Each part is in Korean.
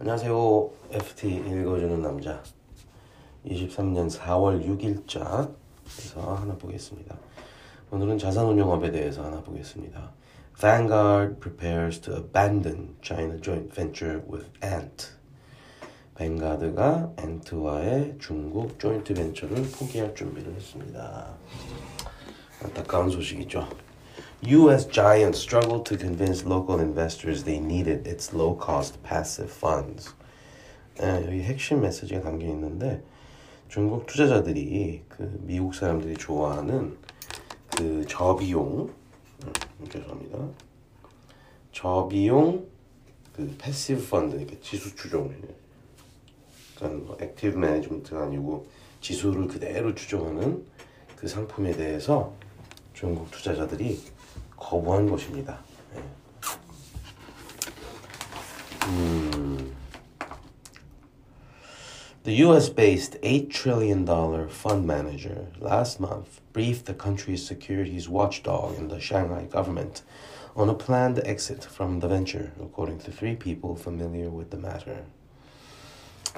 안녕하세요. FT 읽어주는 남자. 23년 4월 6일자 에서 하나 보겠습니다. 오늘은 자산운용업에 대해서 하나 보겠습니다. Vanguard prepares to abandon China joint venture with Ant. 뱅가드가 엔트와의 중국 조인트 벤처를 포기할 준비를 했습니다. 안타까운 소식이죠. U.S. giants struggled to convince local investors they needed its low-cost passive funds. 예, 여기 핵심 메시지가 담겨 있는데 중국 투자자들이 그 미국 사람들이 좋아하는 그 저비용 음, 죄송합니다. 저비용 그 passive 펀드 그러니까 지수 추종 그러니까 뭐 active management가 아니고 지수를 그대로 추종하는 그 상품에 대해서 중국 투자자들이 거부한 것입니다. 예. 음, The US-based $8 trillion fund manager last month briefed the country's securities watchdog and the Shanghai government on a planned exit from the venture, according to three people familiar with the matter.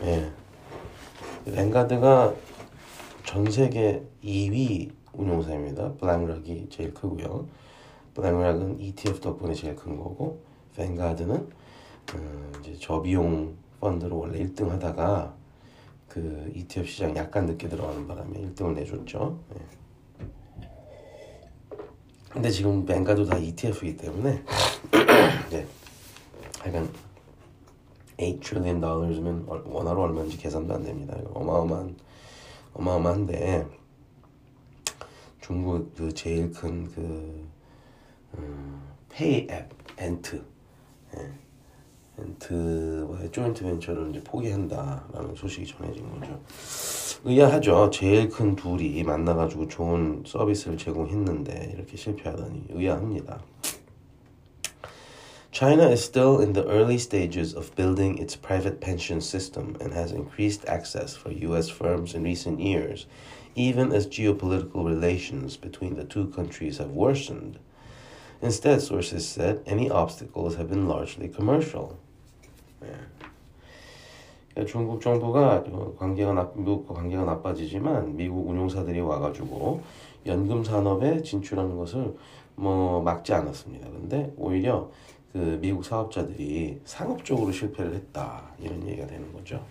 예. 뱅가드가 전 세계 2위 운용사입니다. 블랙락이 제일 크고요. 블랙락은 ETF 덕분에 제일 큰 거고, 뱅가드는 음, 이제 저비용 펀드로 원래 1등 하다가 그 ETF 시장 약간 늦게 들어가는 바람에 1등을 내줬죠. 예. 근데 지금 뱅가도 다 ETF이기 때문에 네. 하여간 8 trillion dollars면 원화로 얼마인지 계산도 안 됩니다. 어마어마한 어마어마한데 중국 그 제일 큰 그 음, pay app Ant 예. Ant와의 조인트 벤처를 이제 포기한다라는 소식이 전해진 거죠. 의아하죠. 제일 큰 둘이 만나가지고 좋은 서비스를 제공했는데 이렇게 실패하다니 의아합니다. China is still in the early stages of building its private pension system and has increased access for U.S. firms in recent years, even as geopolitical relations between the two countries have worsened. Instead, sources said any obstacles have been largely commercial. 예. 중국 정부가 관계가 나, 미국과 관계가 나빠지지만 미국 운용사들이 와가지고 연금 산업에 진출하는 것을 뭐 막지 않았습니다. 근데 오히려 그 미국 사업자들이 상업적으로 실패를 했다 이런 얘기가 되는 거죠.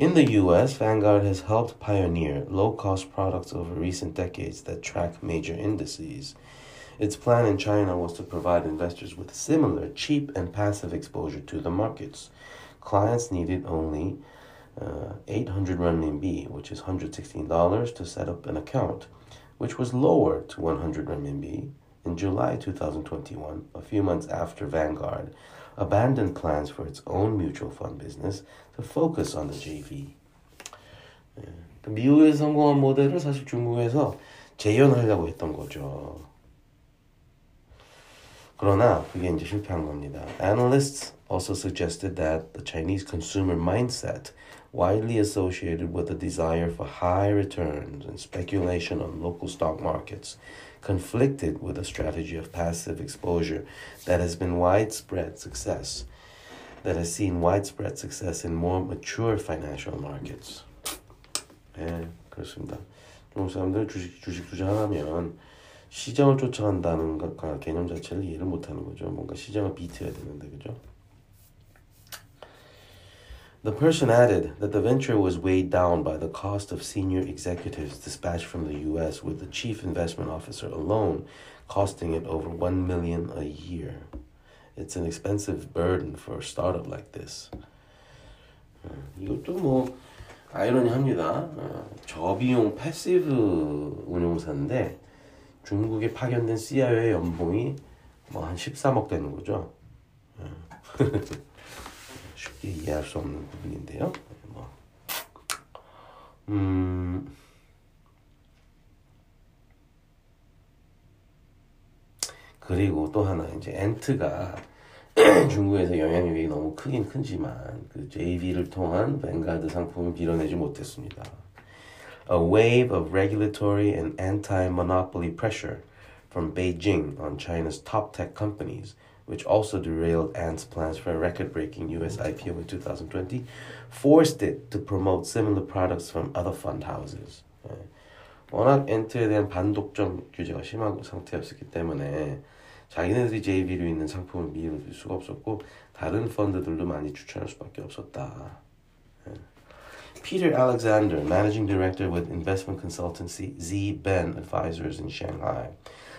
In the US, Vanguard has helped pioneer low cost products over recent decades that track major indices. Its plan in China was to provide investors with similar cheap and passive exposure to the markets. Clients needed only uh, 800 renminbi, which is $116, to set up an account, which was lowered to 100 renminbi in July 2021, a few months after Vanguard abandoned plans for its own mutual fund business to focus on the JV. 미국에서 성공한 모델을 사실 중국에서 재현하려고 했던 거죠. 그러나 그게 이제 실패한 겁니다. Analysts also suggested that the Chinese consumer mindset, widely associated with a desire for high returns and speculation on local stock markets, conflicted with a strategy of passive exposure that has been widespread success, that has seen widespread success in more mature financial markets. 네, 그렇습니다. 중국 사람들 주식 주식 투자하면 시장을 쫓아간다는 것 개념 자체를 이해를 못하는 거죠. 뭔가 시장을 비트해야 되는데 그죠? The person added that the venture was weighed down by the cost of senior executives dispatched from the US with the chief investment officer alone costing it over 1 million a year. It's an expensive burden for a startup like this. 이것도 뭐 아이러니합니다. 저비용 패시브 운용사인데 중국에 파견된 CIO의 연봉이 뭐 한 13억 되는 거죠. 쉽게 이해할 수 없는 부분인데요. 뭐. 음, 그리고 또 하나 이제 엔트가 중국에서 영향력이 너무 크긴 크지만 그 JV를 통한 뱅가드 상품을 밀어내지 못했습니다. A wave of regulatory and anti-monopoly pressure from Beijing on China's top tech companies which also derailed Ant's plans for a record-breaking U.S. IPO in 2020, forced it to promote similar products from other fund houses. 예. 워낙 엔트에 대한 반독점 규제가 심한 상태였기 때문에 자기네들이 JV로 있는 상품을 밀어줄 수가 없었고 다른 펀드들도 많이 추천할 수밖에 없었다. 예. Peter Alexander, managing director with investment consultancy Z Ben Advisors in Shanghai,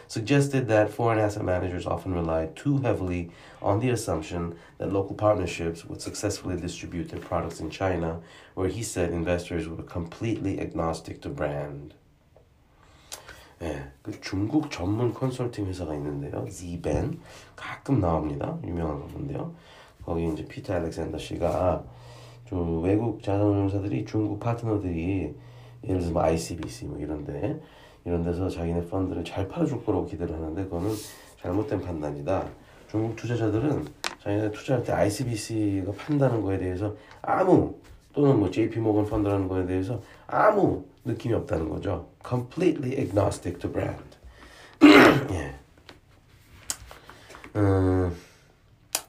suggested that foreign asset managers often rely too heavily on the assumption that local partnerships would successfully distribute their products in China, where he said investors were completely agnostic to brand. 예, 그 중국 전문 컨설팅 회사가 있는데요. Zben 가끔 나옵니다. 유명한 건데요. 거기 이제 피터 알렉산더 씨가 좀 외국 자산운용사들이 중국 파트너들이 예를 들어서 뭐 ICBC 뭐 이런데 이런 데서 자기네 펀드를 잘 팔아줄 거라고 기대를 하는데 그거는 잘못된 판단이다. 중국 투자자들은 자기네 투자할 때 ICBC가 판다는 거에 대해서 아무 또는 뭐 JP 모건 펀드라는 거에 대해서 아무 느낌이 없다는 거죠. Completely agnostic to brand. 예. 음,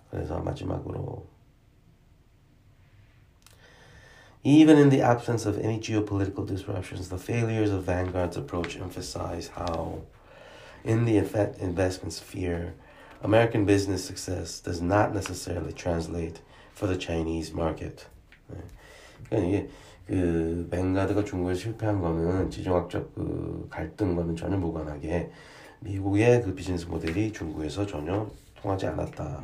그래서 마지막으로 Even in the absence of any geopolitical disruptions, the failures of Vanguard's approach emphasize how, in the inve- investment sphere, American business success does not necessarily translate for the Chinese market. 네. 그러니까 이게 그 뱅가드가 중국에 실패한 거는 지정학적 그 갈등과는 전혀 무관하게 미국의 그 비즈니스 모델이 중국에서 전혀 통하지 않았다.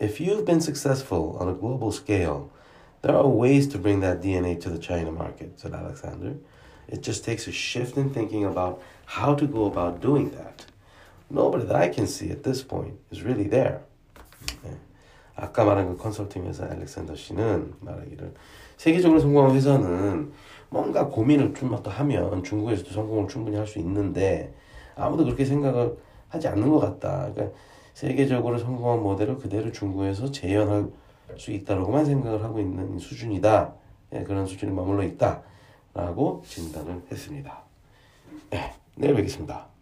If you've been successful on a global scale, there are ways to bring that DNA to the China market, said Alexander. It just takes a shift in thinking about how to go about doing that. Nobody that I can see at this point is really there. 네. 아까 말한 그 컨설팅 회사 알렉산더 씨는 말하기를 세계적으로 성공한 회사는 뭔가 고민을 좀더 하면 중국에서도 성공을 충분히 할 수 있는데 아무도 그렇게 생각을 하지 않는 것 같다. 그러니까 세계적으로 성공한 모델을 그대로 중국에서 재현할 수 있다라고만 생각을 하고 있는 수준이다. 예, 그런 수준에 머물러 있다라고 진단을 했습니다. 네, 내일 뵙겠습니다.